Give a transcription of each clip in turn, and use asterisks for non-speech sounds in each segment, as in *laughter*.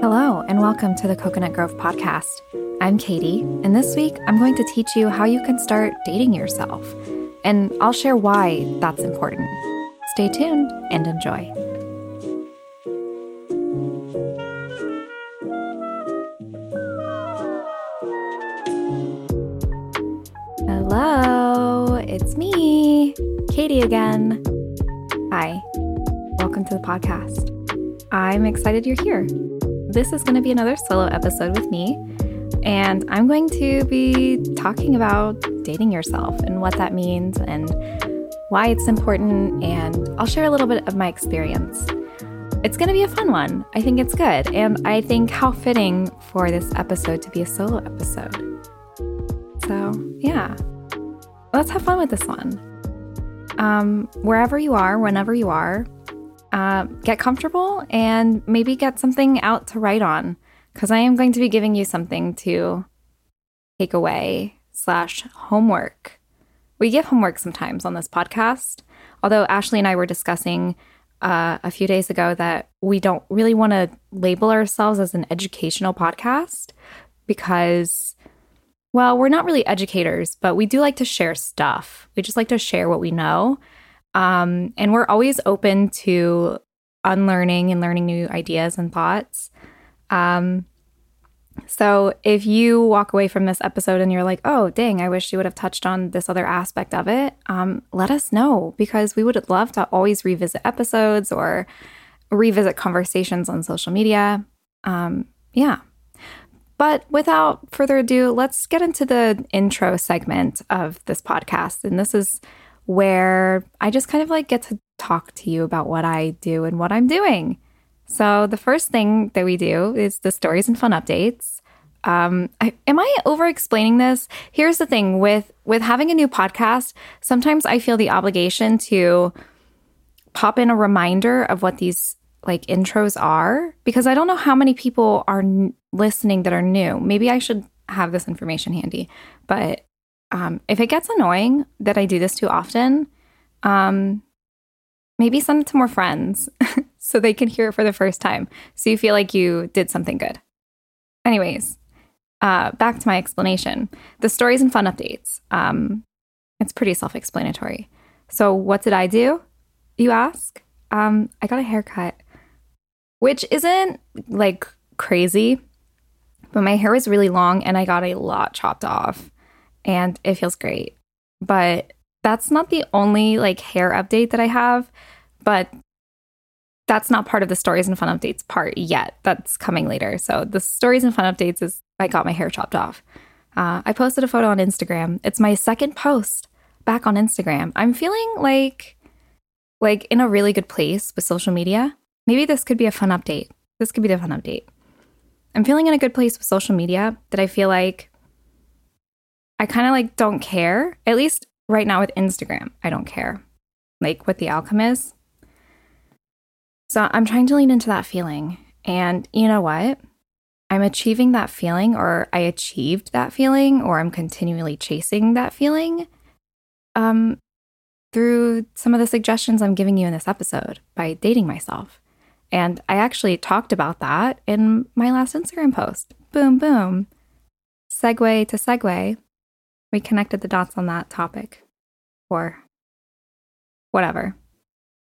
Hello, and welcome to the Cocoanut Grove podcast. I'm Katie, and this week I'm going to teach you how you can start dating yourself, and I'll share why that's important. Stay tuned and enjoy. Hello, it's me, Katie again. Hi, welcome to the podcast. I'm excited you're here this is going to be another solo episode with me. And I'm going to be talking about dating yourself and what that means and why it's important. And I'll share a little bit of my experience. It's going to be a fun one. I think it's good. And I think how fitting for this episode to be a solo episode. So, yeah, let's have fun with this one. Um, wherever you are, whenever you are, uh, get comfortable and maybe get something out to write on because I am going to be giving you something to take away slash homework. We give homework sometimes on this podcast, although Ashley and I were discussing uh, a few days ago that we don't really want to label ourselves as an educational podcast because, well, we're not really educators, but we do like to share stuff. We just like to share what we know. Um, and we're always open to unlearning and learning new ideas and thoughts. Um, so if you walk away from this episode and you're like, oh, dang, I wish you would have touched on this other aspect of it, um, let us know because we would love to always revisit episodes or revisit conversations on social media. Um, yeah. But without further ado, let's get into the intro segment of this podcast. And this is where I just kind of like get to talk to you about what I do and what I'm doing. So the first thing that we do is the stories and fun updates. Um, I, am I over explaining this? Here's the thing with with having a new podcast. Sometimes I feel the obligation to pop in a reminder of what these like intros are because I don't know how many people are n- listening that are new. Maybe I should have this information handy, but um, if it gets annoying that I do this too often, um, maybe send it to more friends *laughs* so they can hear it for the first time. So you feel like you did something good. Anyways, uh, back to my explanation the stories and fun updates. Um, it's pretty self explanatory. So, what did I do? You ask? Um, I got a haircut, which isn't like crazy, but my hair was really long and I got a lot chopped off and it feels great. But that's not the only like hair update that I have, but that's not part of the stories and fun updates part yet. That's coming later. So the stories and fun updates is I got my hair chopped off. Uh, I posted a photo on Instagram. It's my second post back on Instagram. I'm feeling like like in a really good place with social media. Maybe this could be a fun update. This could be the fun update. I'm feeling in a good place with social media that I feel like I kind of like don't care. At least right now with Instagram, I don't care. Like what the outcome is. So I'm trying to lean into that feeling. And you know what? I'm achieving that feeling, or I achieved that feeling, or I'm continually chasing that feeling um, through some of the suggestions I'm giving you in this episode by dating myself. And I actually talked about that in my last Instagram post. Boom, boom. Segue to segue we connected the dots on that topic. Or whatever.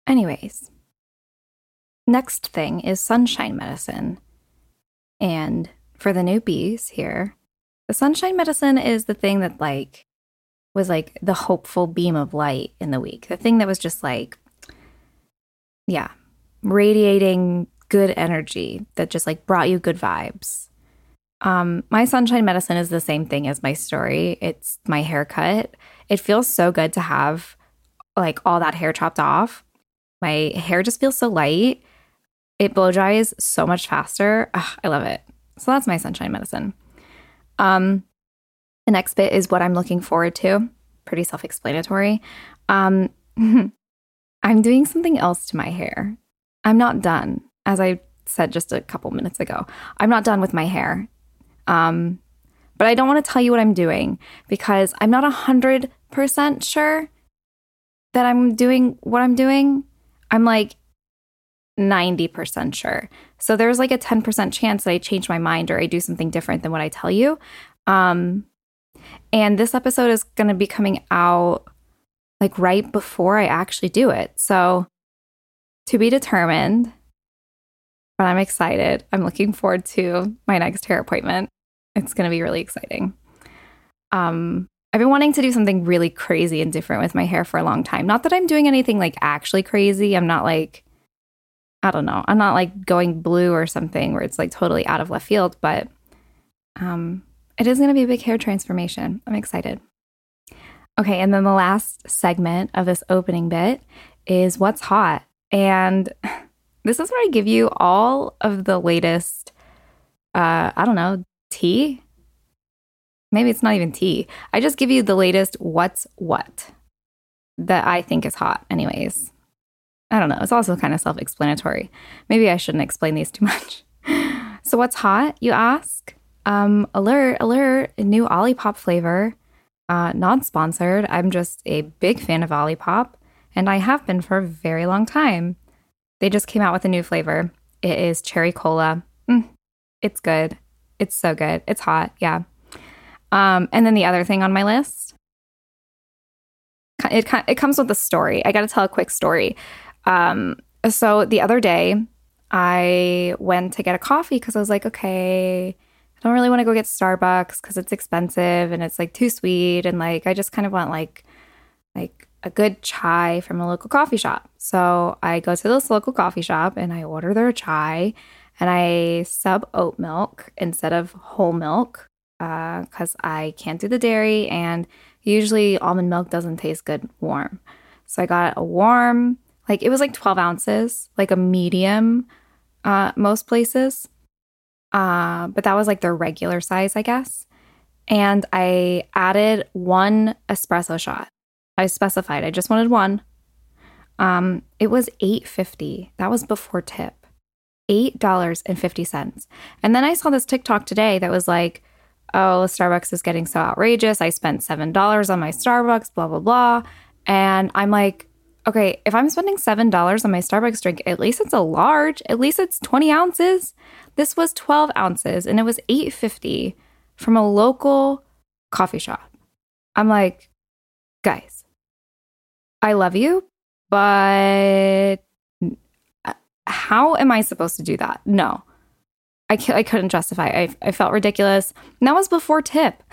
Anyways, next thing is sunshine medicine. And for the newbies here, the sunshine medicine is the thing that like was like the hopeful beam of light in the week. The thing that was just like yeah, radiating good energy that just like brought you good vibes. Um, my sunshine medicine is the same thing as my story. It's my haircut. It feels so good to have like all that hair chopped off. My hair just feels so light. It blow dries so much faster. Ugh, I love it. So that's my sunshine medicine. Um, the next bit is what I'm looking forward to. Pretty self explanatory. Um, *laughs* I'm doing something else to my hair. I'm not done, as I said just a couple minutes ago. I'm not done with my hair. Um, but I don't want to tell you what I'm doing because I'm not 100% sure that I'm doing what I'm doing. I'm like 90% sure. So there's like a 10% chance that I change my mind or I do something different than what I tell you. Um, and this episode is going to be coming out like right before I actually do it. So to be determined, but I'm excited. I'm looking forward to my next hair appointment. It's going to be really exciting. Um, I've been wanting to do something really crazy and different with my hair for a long time. Not that I'm doing anything like actually crazy. I'm not like, I don't know. I'm not like going blue or something where it's like totally out of left field, but um, it is going to be a big hair transformation. I'm excited. Okay, and then the last segment of this opening bit is what's hot. And *laughs* this is where I give you all of the latest, uh, I don't know, tea maybe it's not even tea. I just give you the latest what's what that I think is hot, anyways. I don't know. It's also kind of self explanatory. Maybe I shouldn't explain these too *laughs* much. so, what's hot, you ask? Um, alert, alert, new Olipop flavor. Uh, not sponsored. I'm just a big fan of Olipop, and I have been for a very long time. They just came out with a new flavor. It is cherry cola. Mm, it's good. It's so good. It's hot. Yeah. Um, and then the other thing on my list, it it comes with a story. I got to tell a quick story. Um, so the other day, I went to get a coffee because I was like, okay, I don't really want to go get Starbucks because it's expensive and it's like too sweet, and like I just kind of want like like a good chai from a local coffee shop. So I go to this local coffee shop and I order their chai and I sub oat milk instead of whole milk because uh, I can't do the dairy, and usually almond milk doesn't taste good warm. So I got a warm, like it was like 12 ounces, like a medium, uh, most places. Uh, but that was like their regular size, I guess. And I added one espresso shot. I specified I just wanted one. Um, it was 8.50. That was before tip. $8.50. And then I saw this TikTok today that was like, oh, Starbucks is getting so outrageous. I spent $7 on my Starbucks, blah, blah, blah. And I'm like, okay, if I'm spending $7 on my Starbucks drink, at least it's a large, at least it's 20 ounces. This was 12 ounces and it was 850 from a local coffee shop. I'm like, guys, I love you, but how am I supposed to do that? No. I, I couldn't justify. I, I felt ridiculous. And that was before tip. *laughs*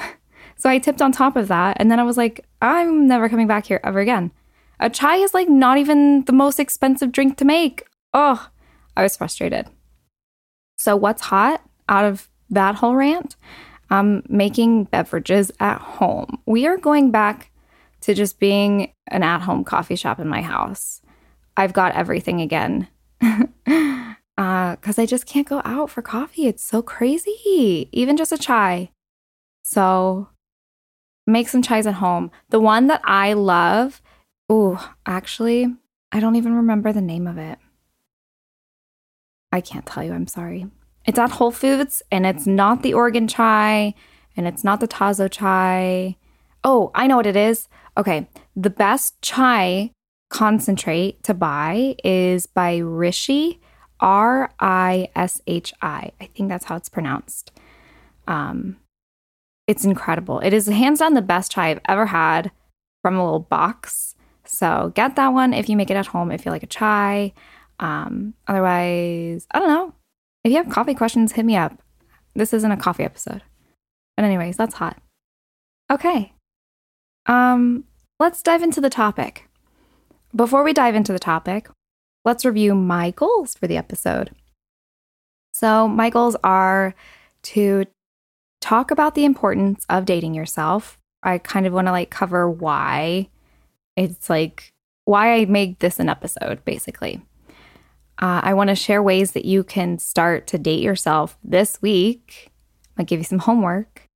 So I tipped on top of that. And then I was like, I'm never coming back here ever again. A chai is like not even the most expensive drink to make. Oh, I was frustrated. So, what's hot out of that whole rant? I'm making beverages at home. We are going back to just being an at home coffee shop in my house. I've got everything again. Because *laughs* uh, I just can't go out for coffee. It's so crazy, even just a chai. So make some chais at home. The one that I love, ooh, actually, I don't even remember the name of it. I can't tell you, I'm sorry. It's at Whole Foods and it's not the Oregon chai and it's not the Tazo chai. Oh, I know what it is. Okay, the best chai concentrate to buy is by Rishi R I S H I. I think that's how it's pronounced. Um, it's incredible. It is hands down the best chai I've ever had from a little box. So get that one if you make it at home, if you like a chai. Um, otherwise, I don't know. If you have coffee questions, hit me up. This isn't a coffee episode. But anyways, that's hot. Okay. Um, let's dive into the topic. Before we dive into the topic, let's review my goals for the episode. So, my goals are to talk about the importance of dating yourself. I kind of want to like cover why it's like why I made this an episode, basically. Uh, I want to share ways that you can start to date yourself this week. I'll give you some homework.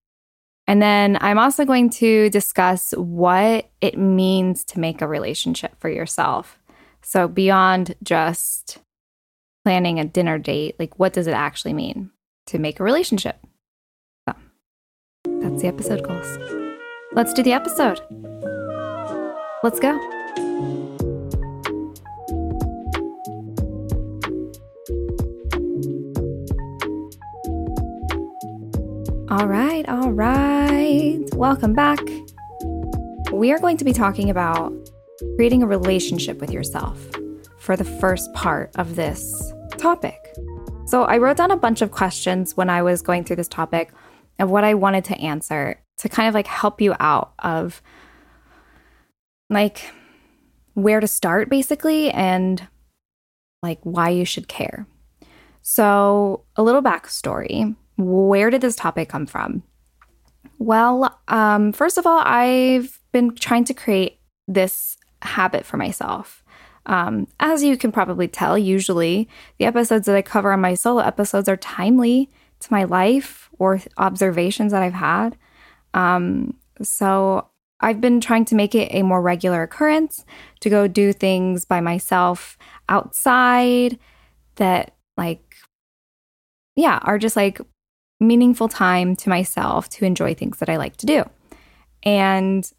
And then I'm also going to discuss what it means to make a relationship for yourself. So, beyond just planning a dinner date, like what does it actually mean to make a relationship? So, that's the episode goals. Let's do the episode. Let's go. All right, all right. Welcome back. We are going to be talking about creating a relationship with yourself for the first part of this topic. So, I wrote down a bunch of questions when I was going through this topic of what I wanted to answer to kind of like help you out of like where to start basically and like why you should care. So, a little backstory. Where did this topic come from? Well, um, first of all, I've been trying to create this habit for myself. Um, as you can probably tell, usually the episodes that I cover on my solo episodes are timely to my life or observations that I've had. Um, so I've been trying to make it a more regular occurrence to go do things by myself outside that, like, yeah, are just like meaningful time to myself to enjoy things that I like to do. And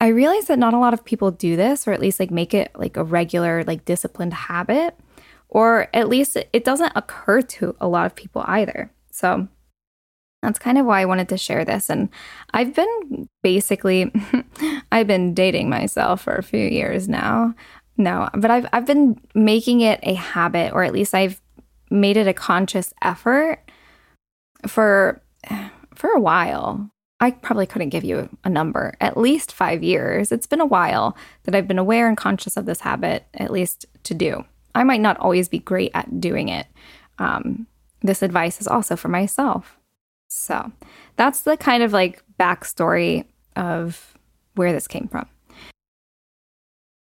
I realize that not a lot of people do this, or at least like make it like a regular, like disciplined habit, or at least it doesn't occur to a lot of people either. So that's kind of why I wanted to share this. And I've been basically, *laughs* I've been dating myself for a few years now. No, but I've, I've been making it a habit, or at least I've made it a conscious effort for for a while. I probably couldn't give you a number, at least five years. It's been a while that I've been aware and conscious of this habit, at least to do. I might not always be great at doing it. Um, this advice is also for myself. So that's the kind of like backstory of where this came from.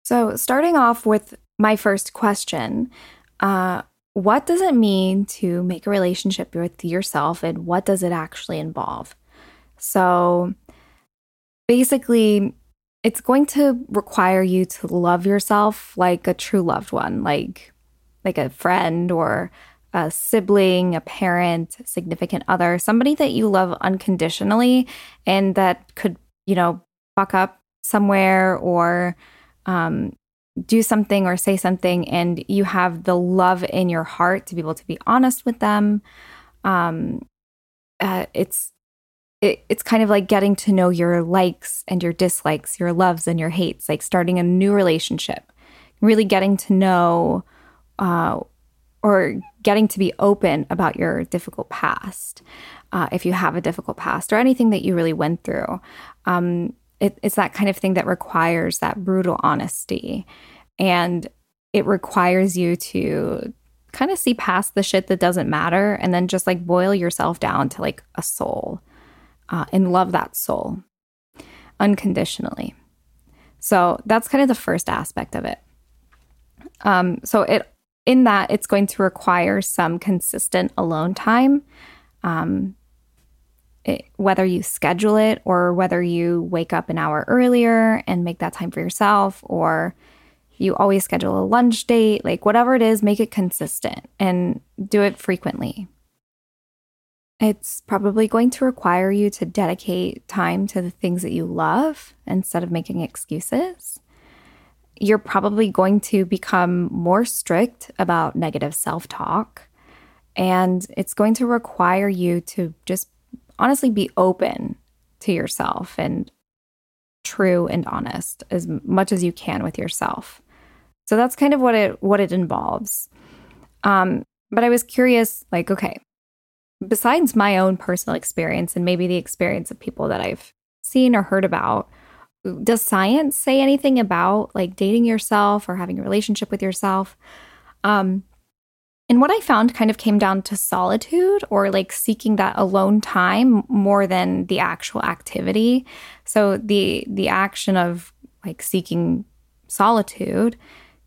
So, starting off with my first question, uh, what does it mean to make a relationship with yourself and what does it actually involve? So basically, it's going to require you to love yourself like a true loved one, like like a friend or a sibling, a parent, significant other, somebody that you love unconditionally and that could, you know, fuck up somewhere or um, do something or say something and you have the love in your heart to be able to be honest with them. Um uh, it's it, it's kind of like getting to know your likes and your dislikes your loves and your hates like starting a new relationship. Really getting to know uh, or getting to be open about your difficult past uh, if you have a difficult past or anything that you really went through. Um, it, it's that kind of thing that requires that brutal honesty. And it requires you to kind of see past the shit that doesn't matter and then just like boil yourself down to like a soul uh, and love that soul unconditionally. So that's kind of the first aspect of it. Um, so it in that it's going to require some consistent alone time. Um, whether you schedule it or whether you wake up an hour earlier and make that time for yourself, or you always schedule a lunch date, like whatever it is, make it consistent and do it frequently. It's probably going to require you to dedicate time to the things that you love instead of making excuses. You're probably going to become more strict about negative self talk. And it's going to require you to just honestly be open to yourself and true and honest as much as you can with yourself. So that's kind of what it what it involves. Um, but I was curious, like, okay, besides my own personal experience and maybe the experience of people that I've seen or heard about, does science say anything about like dating yourself or having a relationship with yourself? Um, and what I found kind of came down to solitude or like seeking that alone time more than the actual activity. So the the action of like seeking solitude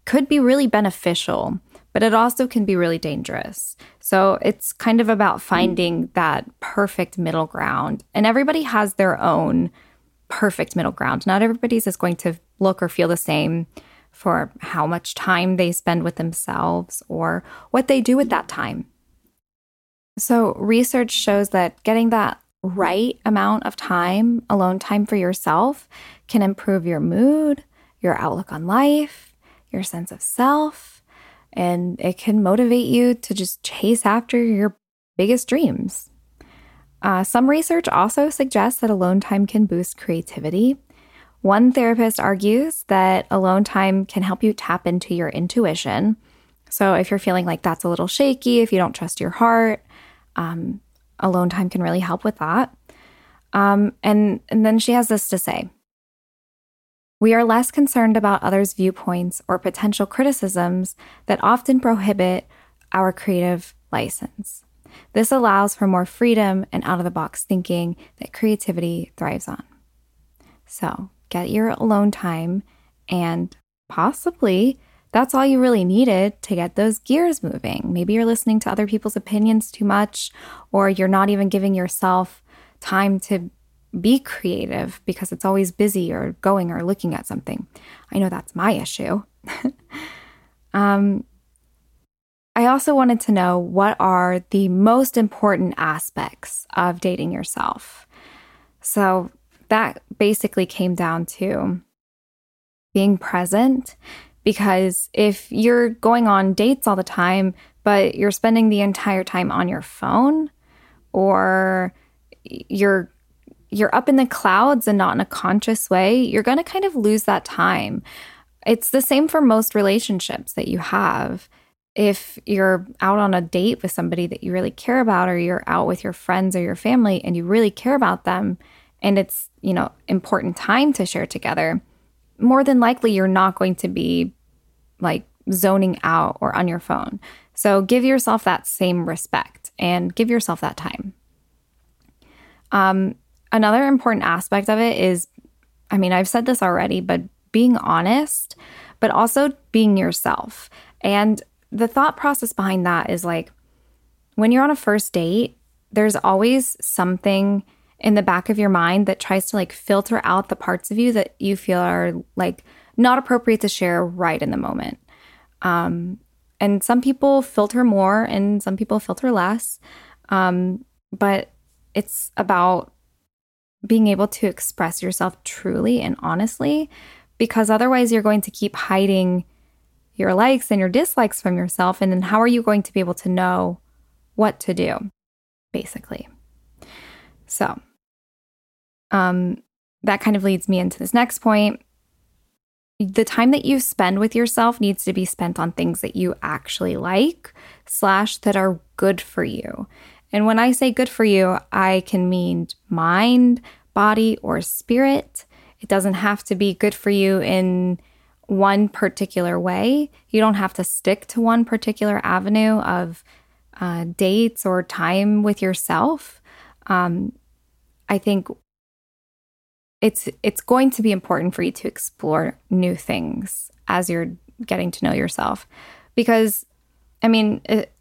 could be really beneficial, but it also can be really dangerous. So it's kind of about hmm. finding that perfect middle ground. And everybody has their own perfect middle ground. Not everybody's is going to look or feel the same for how much time they spend with themselves or what they do with that time. So, research shows that getting that right amount of time, alone time for yourself, can improve your mood, your outlook on life, your sense of self, and it can motivate you to just chase after your biggest dreams. Uh, some research also suggests that alone time can boost creativity. One therapist argues that alone time can help you tap into your intuition. So, if you're feeling like that's a little shaky, if you don't trust your heart, um, alone time can really help with that. Um, and, and then she has this to say We are less concerned about others' viewpoints or potential criticisms that often prohibit our creative license. This allows for more freedom and out of the box thinking that creativity thrives on. So, get your alone time, and possibly that's all you really needed to get those gears moving. Maybe you're listening to other people's opinions too much, or you're not even giving yourself time to be creative because it's always busy or going or looking at something. I know that's my issue. *laughs* um, I also wanted to know what are the most important aspects of dating yourself. So that basically came down to being present because if you're going on dates all the time, but you're spending the entire time on your phone or you're you're up in the clouds and not in a conscious way, you're going to kind of lose that time. It's the same for most relationships that you have. If you're out on a date with somebody that you really care about, or you're out with your friends or your family and you really care about them, and it's, you know, important time to share together, more than likely you're not going to be like zoning out or on your phone. So give yourself that same respect and give yourself that time. Um, another important aspect of it is I mean, I've said this already, but being honest, but also being yourself. And the thought process behind that is like when you're on a first date, there's always something in the back of your mind that tries to like filter out the parts of you that you feel are like not appropriate to share right in the moment. Um, and some people filter more and some people filter less. Um, but it's about being able to express yourself truly and honestly, because otherwise you're going to keep hiding your likes and your dislikes from yourself. And then how are you going to be able to know what to do, basically? So, um, that kind of leads me into this next point. The time that you spend with yourself needs to be spent on things that you actually like, slash, that are good for you. And when I say good for you, I can mean mind, body, or spirit. It doesn't have to be good for you in one particular way. You don't have to stick to one particular avenue of uh, dates or time with yourself. Um, I think it's it's going to be important for you to explore new things as you're getting to know yourself. Because i mean it,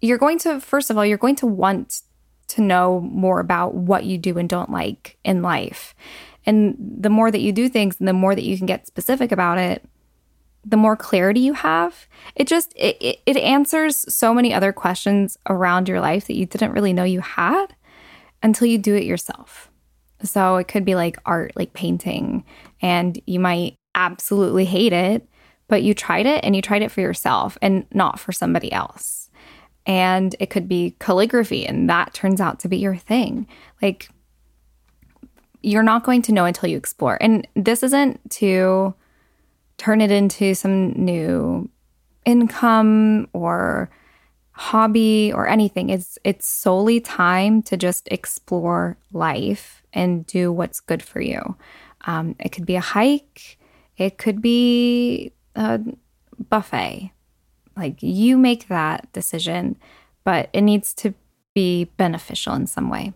you're going to first of all you're going to want to know more about what you do and don't like in life. And the more that you do things and the more that you can get specific about it the more clarity you have. It just it, it answers so many other questions around your life that you didn't really know you had until you do it yourself so it could be like art, like painting, and you might absolutely hate it, but you tried it and you tried it for yourself and not for somebody else. And it could be calligraphy, and that turns out to be your thing. Like, you're not going to know until you explore. And this isn't to turn it into some new income or hobby or anything. It's it's solely time to just explore life and do what's good for you. Um, it could be a hike, it could be a buffet. Like you make that decision, but it needs to be beneficial in some way.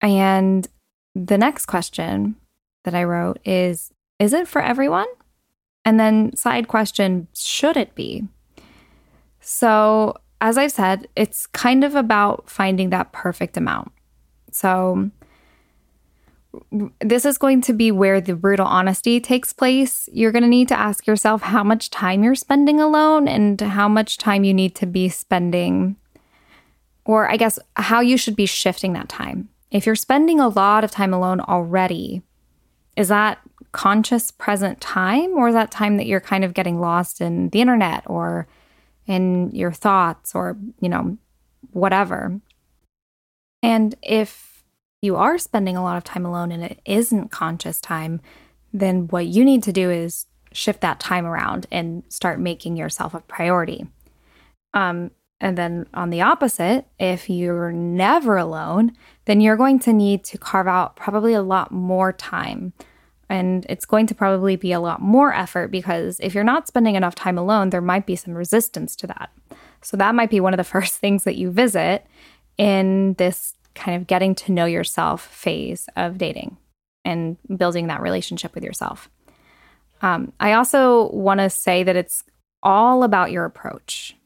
And the next question that I wrote is Is it for everyone? And then, side question, should it be? So, as I've said, it's kind of about finding that perfect amount. So, this is going to be where the brutal honesty takes place. You're going to need to ask yourself how much time you're spending alone and how much time you need to be spending, or I guess how you should be shifting that time. If you're spending a lot of time alone already, is that conscious present time or is that time that you're kind of getting lost in the internet or in your thoughts or, you know, whatever? And if you are spending a lot of time alone and it isn't conscious time, then what you need to do is shift that time around and start making yourself a priority. Um, and then on the opposite, if you're never alone, then you're going to need to carve out probably a lot more time. And it's going to probably be a lot more effort because if you're not spending enough time alone, there might be some resistance to that. So that might be one of the *laughs* first things that you visit in this kind of getting to know yourself phase of dating and building that relationship with yourself. Um, I also want to say that it's all about your approach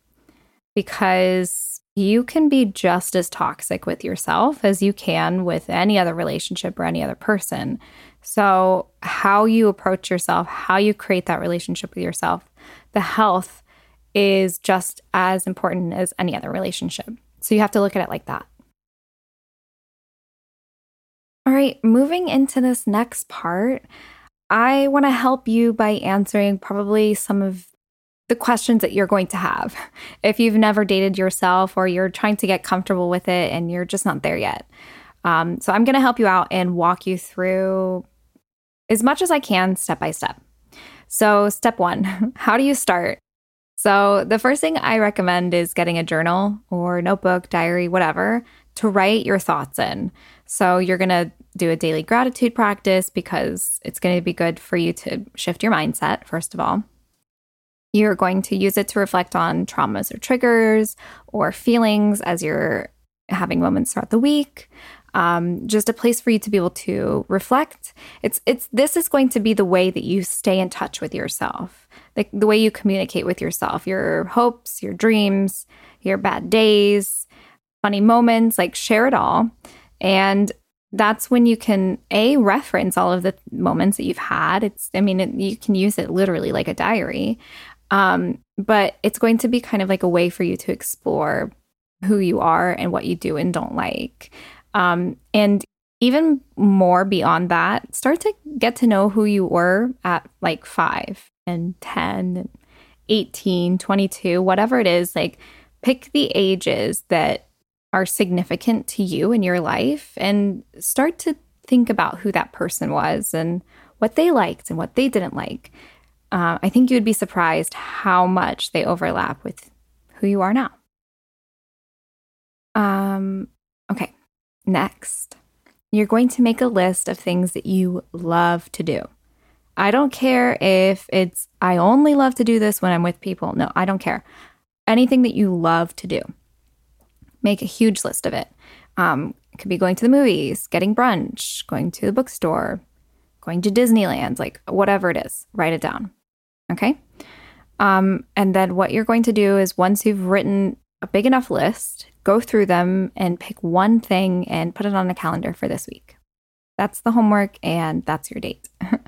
because you can be just as toxic with yourself as you can with any other relationship or any other person. So, how you approach yourself, how you create that relationship with yourself, the health is just as important as any other relationship. So, you have to look at it like that. All right, moving into this next part, I want to help you by answering probably some of the questions that you're going to have. *laughs* If you've never dated yourself or you're trying to get comfortable with it and you're just not there yet. Um, so I'm going to help you out and walk you through as much as I can step by step. So, step one *laughs* how do you start? So, the first thing I recommend is getting a journal or notebook, diary, whatever, to write your thoughts in. So, you're going to do a daily gratitude practice because it's going to be good for you to shift your mindset, first of all. You're going to use it to reflect on traumas or triggers or feelings as you're having moments throughout the week. Um, just a place for you to be able to reflect. It's it's this is going to be the way that you stay in touch with yourself, like the way you communicate with yourself, your hopes, your dreams, your bad days, funny moments. Like share it all, and that's when you can a reference all of the moments that you've had. It's I mean it, you can use it literally like a diary, um, but it's going to be kind of like a way for you to explore who you are and what you do and don't like. Um, and even more beyond that, start to get to know who you were at like five and 10 and 18, 22, whatever it is. Like, pick the ages that are significant to you in your life and start to think about who that person was and what they liked and what they didn't like uh, I think you would be surprised how much they overlap with who you are now. Um, okay, next, you're going to make a list of things that you love to do. I don't care if it's, I only love to do this when I'm with people. No, I don't care. Anything that you love to do, make a huge list of it. Um, it could be going to the movies, getting brunch, going to the bookstore, going to Disneyland, like whatever it is, write it down. Okay. Um, and then what you're going to do is once you've written a big enough list, go through them and pick one thing and put it on a calendar for this week. That's the homework and that's your date. *laughs*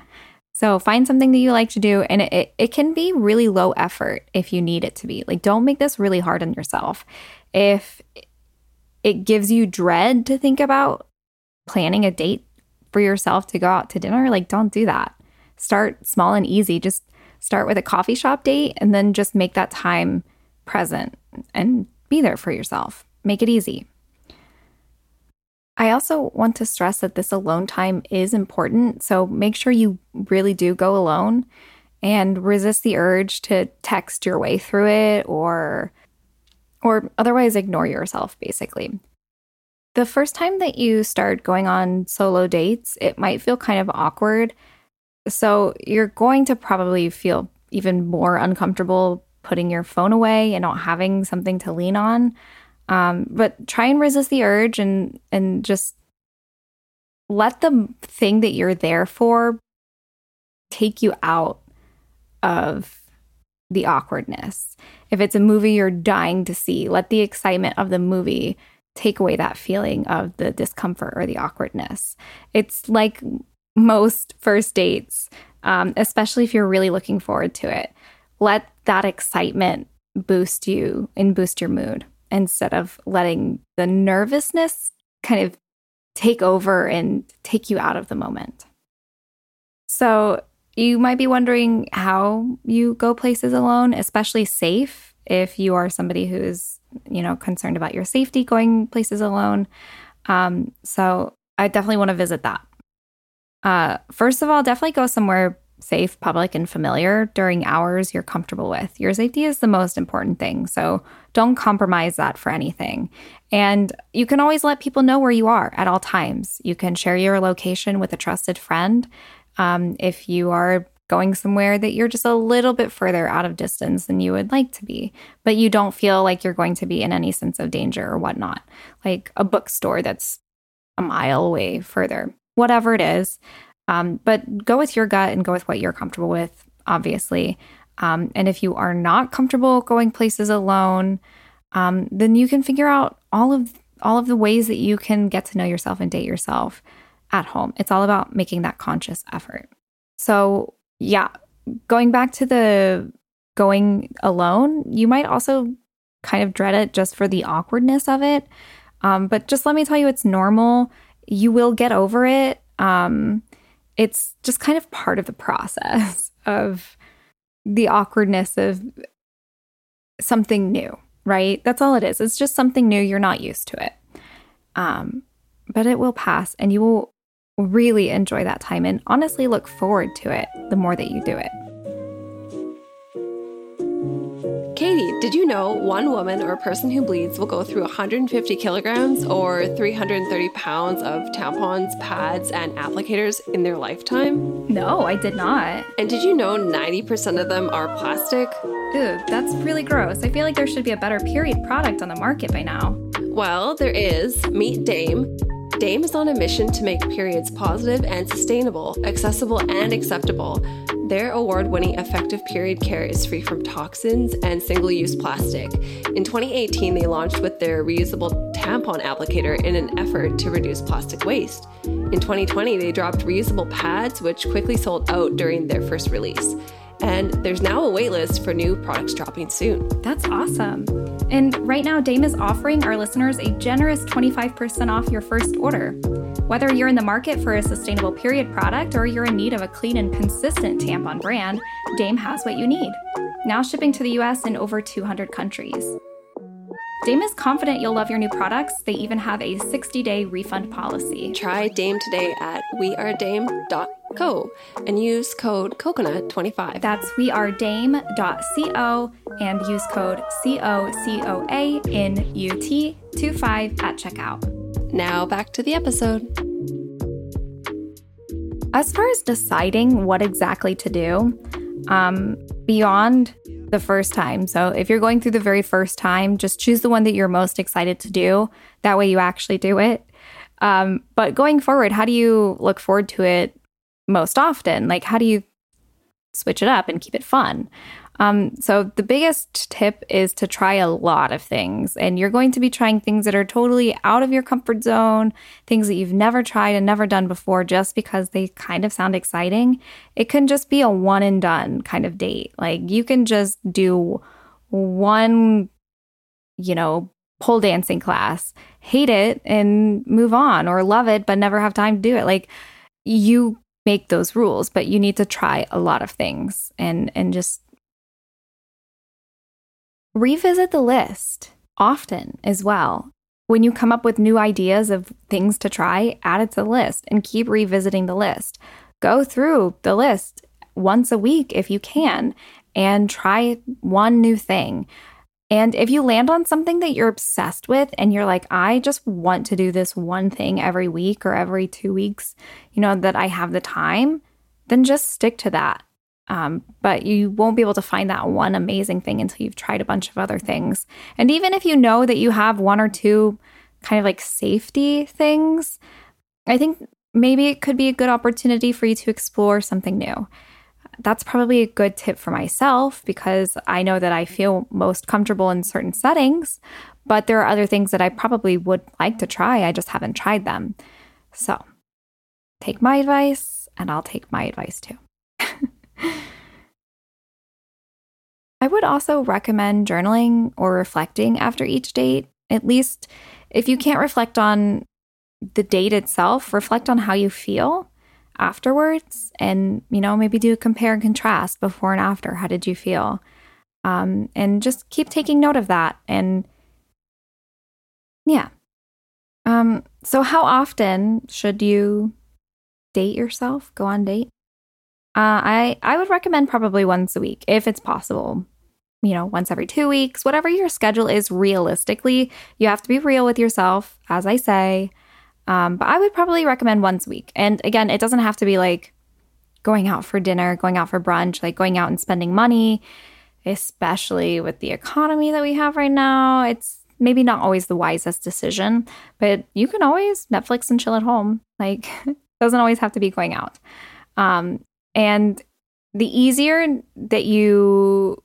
so find something that you like to do and it, it, can be really low effort if you need it to be. Like, don't make this really hard on yourself. If it gives you dread to think about planning a date for yourself to go out to dinner, like, don't do that. Start small and easy. Just start with a coffee shop date and then just make that time present and be there for yourself. Make it easy. I also want to stress that this alone time is important. So make sure you really do go alone and resist the urge to text your way through it or or otherwise ignore yourself basically. The first time that you start going on solo dates, it might feel kind of awkward so you're going to probably feel even more uncomfortable putting your phone away and not having something to lean on. Um, but try and resist the urge and and just let the thing that you're there for take you out of the awkwardness. If it's a movie you're dying to see, let the excitement of the movie take away that feeling of the discomfort or the awkwardness. It's like most first dates, um, especially if you're really looking forward to it. Let that excitement boost you and boost your mood instead of letting the nervousness kind of take over and take you out of the moment. So, you might be wondering how you go places alone, especially safe if you are somebody who is, you know, concerned about your safety going places alone. Um, so I definitely want to visit that. Uh, first of all, definitely go somewhere safe, public, and familiar during hours you're comfortable with. Your safety is the most important thing. So don't compromise that for anything. And you can always let people know where you are at all times. You can share your location with a trusted friend. Um, if you are going somewhere that you're just a little bit further out of distance than you would like to be, but you don't feel like you're going to be in any sense of danger or whatnot, like a bookstore that's a mile away further, whatever it is. Um, but go with your gut and go with what you're comfortable with, obviously. Um, and if you are not comfortable going places alone, um, then you can figure out all of all of the ways that you can get to know yourself and date yourself at home. It's all about making that conscious effort. So, yeah, going back to the going alone, you might also kind of dread it just for the awkwardness of it. Um, but just let me tell you, it's normal. You will get over it. Um, it's just kind of part of the process *laughs* of the awkwardness of something new, right? That's all it is. It's just something new. You're not used to it. Um, but it will pass and you will really enjoy that time and honestly look forward to it the more that you do it. Did you know one woman or person who bleeds will go through 150 kilograms or 330 pounds of tampons, pads, and applicators in their lifetime? No, I did not. And did you know 90% of them are plastic? Ew, that's really gross. I feel like there should be a better period product on the market by now. Well, there is. Meet Dame. Dame is on a mission to make periods positive and sustainable, accessible and acceptable. Their award winning effective period care is free from toxins and single use plastic. In 2018, they launched with their reusable tampon applicator in an effort to reduce plastic waste. In 2020, they dropped reusable pads, which quickly sold out during their first release. And there's now a waitlist for new products dropping soon. That's awesome. And right now, Dame is offering our listeners a generous 25% off your first order. Whether you're in the market for a sustainable period product or you're in need of a clean and consistent tampon brand, Dame has what you need. Now shipping to the US in over 200 countries. Dame is confident you'll love your new products. They even have a 60 day refund policy. Try Dame today at wearedame.co and use code COCOANUT25. That's wearedame.co and use code COCOA in UT25 at checkout. Now back to the episode. As far as deciding what exactly to do, um, beyond the first time. So if you're going through the very first time, just choose the one that you're most excited to do. That way you actually do it. Um, but going forward, how do you look forward to it most often? Like, how do you switch it up and keep it fun? Um, so, the biggest tip is to try a lot of things. And you're going to be trying things that are totally out of your comfort zone, things that you've never tried and never done before just because they kind of sound exciting. It can just be a one and done kind of date. Like, you can just do one, you know, pole dancing class, hate it and move on, or love it but never have time to do it. Like, you make those rules, but you need to try a lot of things and and just revisit the list often as well. When you come up with new ideas of things to try, add it to the list and keep revisiting the list. Go through the list once a week if you can and try one new thing. And if you land on something that you're obsessed with and you're like, I just want to do this one thing every week or every two weeks, you know, that I have the time, then just stick to that. Um, but you won't be able to find that one amazing thing until you've tried a bunch of other things. And even if you know that you have one or two kind of like safety things, I think maybe it could be a good opportunity for you to explore something new. That's probably a good tip for myself because I know that I feel most comfortable in certain settings, but there are other things that I probably would like to try. I just haven't tried them. So take my advice, and I'll take my advice too. I would also recommend journaling or reflecting after each date. At least if you can't reflect on the date itself, reflect on how you feel afterwards and, you know, maybe do a compare and contrast before and after. How did you feel? Um, and just keep taking note of that. And yeah. Um, so how often should you date yourself? Go on date? Uh, I I would recommend probably once a week if it's possible. You know, once every two weeks, whatever your schedule is realistically. You have to be real with yourself, as I say. Um, but I would probably recommend once a week. And again, it doesn't have to be like going out for dinner, going out for brunch, like going out and spending money, especially with the economy that we have right now. It's maybe not always the wisest decision, but you can always Netflix and chill at home. Like, *laughs* doesn't always have to be going out. Um, and the easier that you,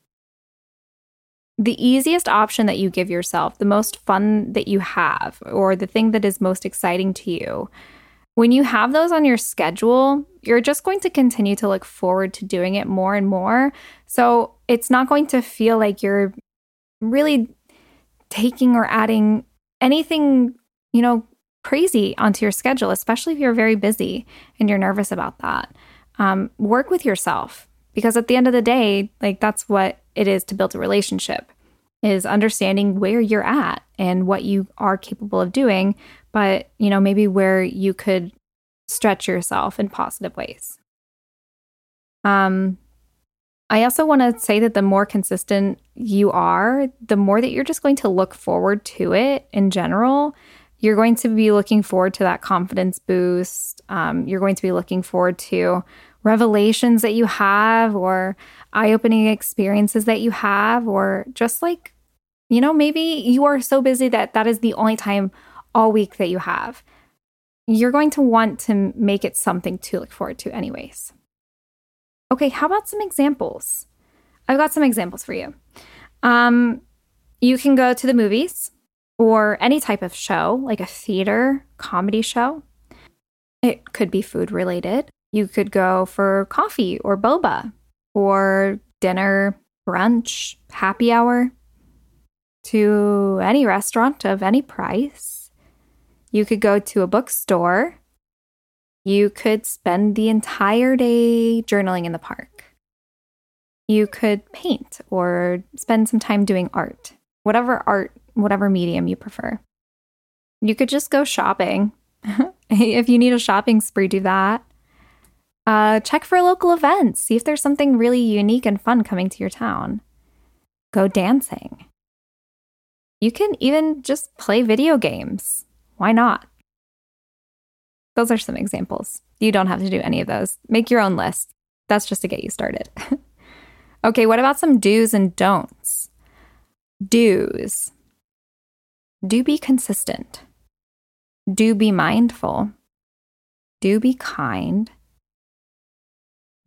the easiest option that you give yourself, the most fun that you have, or the thing that is most exciting to you, when you have those on your schedule, you're just going to continue to look forward to doing it more and more. So it's not going to feel like you're really taking or adding anything, you know, crazy onto your schedule, especially if you're very busy and you're nervous about that. Um, work with yourself because at the end of the day, like that's what it is to build a relationship is understanding where you're at and what you are capable of doing, but you know, maybe where you could stretch yourself in positive ways. Um, I also want to say that the more consistent you are, the more that you're just going to look forward to it in general. You're going to be looking forward to that confidence boost. Um, you're going to be looking forward to revelations that you have, or eye opening experiences that you have, or just like, you know, maybe you are so busy that that is the only time all week that you have. You're going to want to make it something to look forward to, anyways. Okay, how about some examples? I've got some examples for you. Um, you can go to the movies or any type of show, like a theater comedy show. It could be food related. You could go for coffee or boba or dinner, brunch, happy hour to any restaurant of any price. You could go to a bookstore you could spend the entire day journaling in the park. You could paint or spend some time doing art, whatever art, whatever medium you prefer. You could just go shopping. *laughs* if you need a shopping spree, do that. Uh, check for local events. See if there's something really unique and fun coming to your town. Go dancing. You can even just play video games. Why not? Those are some examples. You don't have to do any of those. Make your own list. That's just to get you started. *laughs* okay, what about some do's and don'ts? Do's. Do be consistent. Do be mindful. Do be kind.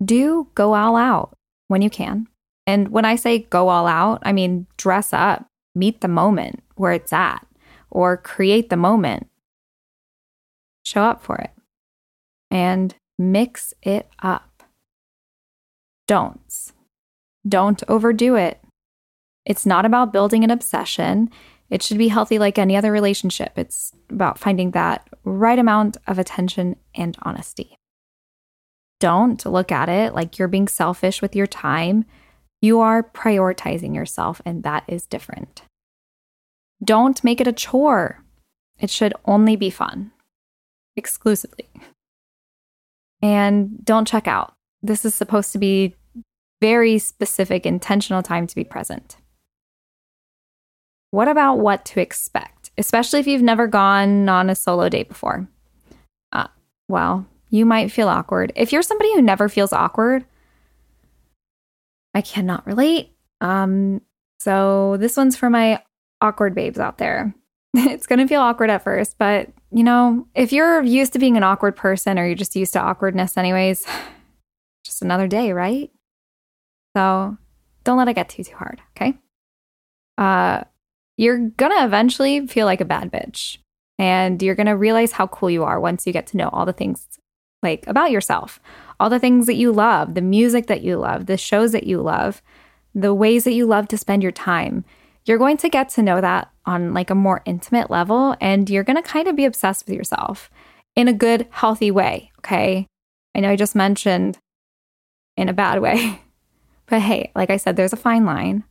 Do go all out when you can. And when I say go all out, I mean dress up, meet the moment where it's at, or create the moment show up for it and mix it up. Don'ts. Don't overdo it. It's not about building an obsession. It should be healthy like any other relationship. It's about finding that right amount of attention and honesty. Don't look at it like you're being selfish with your time. You are prioritizing yourself, and that is different. Don't make it a chore. It should only be fun exclusively. And don't check out. This is supposed to be very specific, intentional time to be present. What about what to expect, especially if you've never gone on a solo date before? Uh, well, you might feel awkward. If you're somebody who never feels awkward, I cannot relate. Um, so this one's for my awkward babes out there. *laughs* it's going to feel awkward at first, but you know, if you're used to being an awkward person or you're just used to awkwardness, anyways, *sighs* just another day, right? So don't let it get too, too hard, okay? Uh, you're gonna eventually feel like a bad bitch. And you're gonna realize how cool you are once you get to know all the things like about yourself, all the things that you love, the music that you love, the shows that you love, the ways that you love to spend your time you're going to get to know that on like a more intimate level and you're going to kind of be obsessed with yourself in a good, healthy way. Okay. I know I just mentioned in a bad way, *laughs* but hey, like I said, there's a fine line.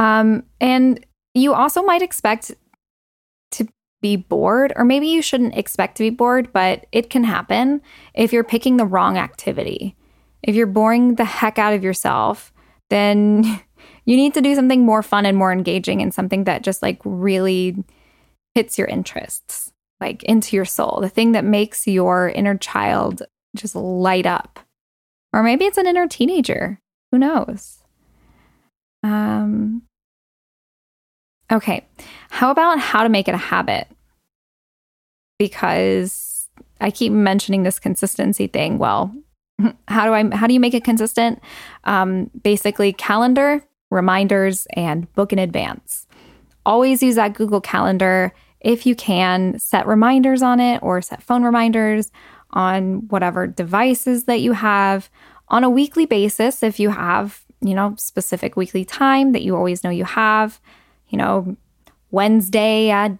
Um, and you also might expect to be bored, or maybe you shouldn't expect to be bored, but it can happen if you're picking the wrong activity. If you're boring the heck out of yourself, then *laughs* you need to do something more fun and more engaging and something that just like really hits your interests, like into your soul, the thing that makes your inner child just light up. Or maybe it's an inner teenager. Who knows? Um, okay. How about how to make it a habit? Because I keep mentioning this consistency thing. Well, *laughs* how do I how do you make it consistent? Um, basically, calendar, reminders, and book in advance. Always use that Google Calendar if you can. Set reminders on it or set phone reminders on whatever devices that you have on a weekly basis. If you have you know, specific weekly time that you always know you have. You know, Wednesday at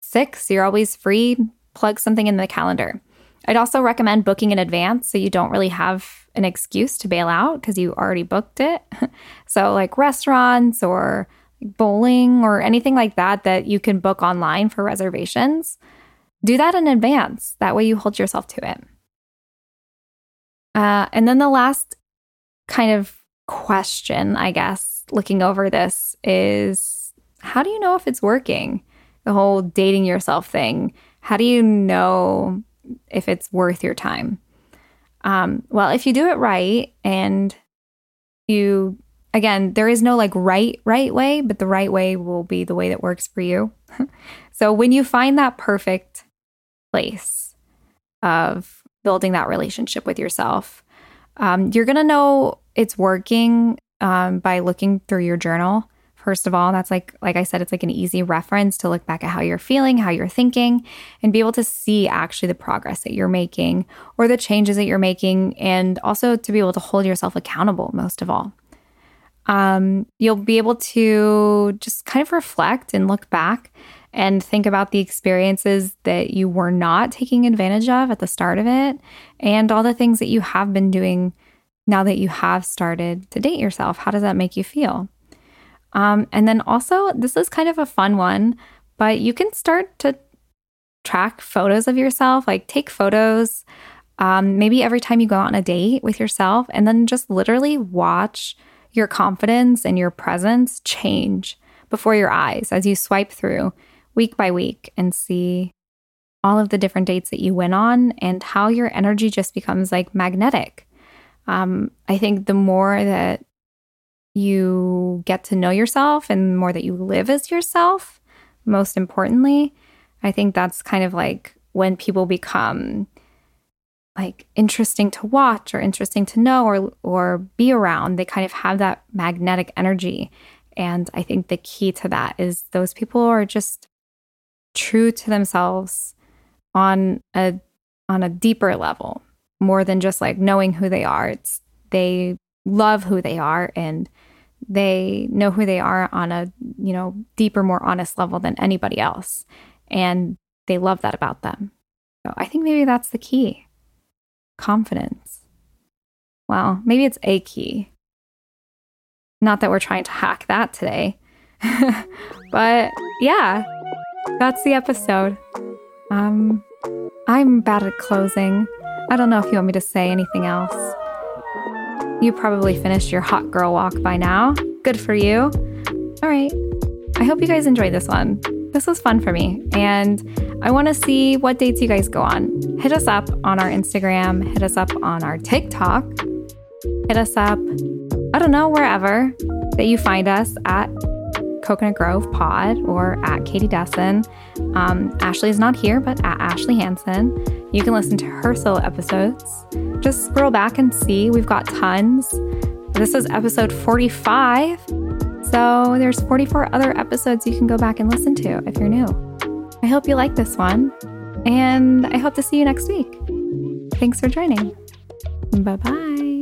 six, you're always free. Plug something in the calendar. I'd also recommend booking in advance so you don't really have an excuse to bail out because you already booked it. *laughs* so, like restaurants or bowling or anything like that that you can book online for reservations, do that in advance. That way you hold yourself to it. Uh, and then the last kind of question, I guess, looking over this is how do you know if it's working? The whole dating yourself thing. How do you know if it's worth your time? Um, well, if you do it right and you, again, there is no like right, right way, but the right way will be the way that works for you. *laughs* so when you find that perfect place of building that relationship with yourself, um, you're going to know it's working um, by looking through your journal. First of all, that's like, like I said, it's like an easy reference to look back at how you're feeling, how you're thinking, and be able to see actually the progress that you're making or the changes that you're making, and also to be able to hold yourself accountable, most of all. Um, you'll be able to just kind of reflect and look back and think about the experiences that you were not taking advantage of at the start of it and all the things that you have been doing now that you have started to date yourself? How does that make you feel? Um, and then also, this is kind of a fun one, but you can start to track photos of yourself, like take photos. Um, maybe every time you go on a date with yourself, and then just literally watch your confidence and your presence change before your eyes as you swipe through week by week and see all of the different dates that you went on and how your energy just becomes like magnetic. Um, I think the more that you get to know yourself and the more that you live as yourself, most importantly, I think that's kind of like when people become like interesting to watch or interesting to know or or be around they kind of have that magnetic energy. And i think the key to that is those people are just true to themselves on a on a deeper level more than just like knowing who they are. It's they love who they are and they know who they are on a, you know, deeper, more honest level than anybody else. And they love that about them. So I think maybe that's the key. Confidence. Well, maybe it's a key. Not that we're trying to hack that today. *laughs* but yeah, that's the episode. Um I'm bad at closing. I don't know if you want me to say anything else. You probably finished your hot girl walk by now. Good for you. All right. I hope you guys enjoyed this one. This was fun for me, and I want to see what dates you guys go on. Hit us up on our Instagram, hit us up on our TikTok, hit us up, I don't know, wherever that you find us at Cocoanut Grove Pod or at Katie Dessen. Um, Ashley is not here, but at Ashley Hansen. You can listen to her solo episodes. Just scroll back and see. We've got tons. This is episode 45. So there's 44 other episodes you can go back and listen to if you're new. I hope you like this one. And I hope to see you next week. Thanks for joining. Bye bye.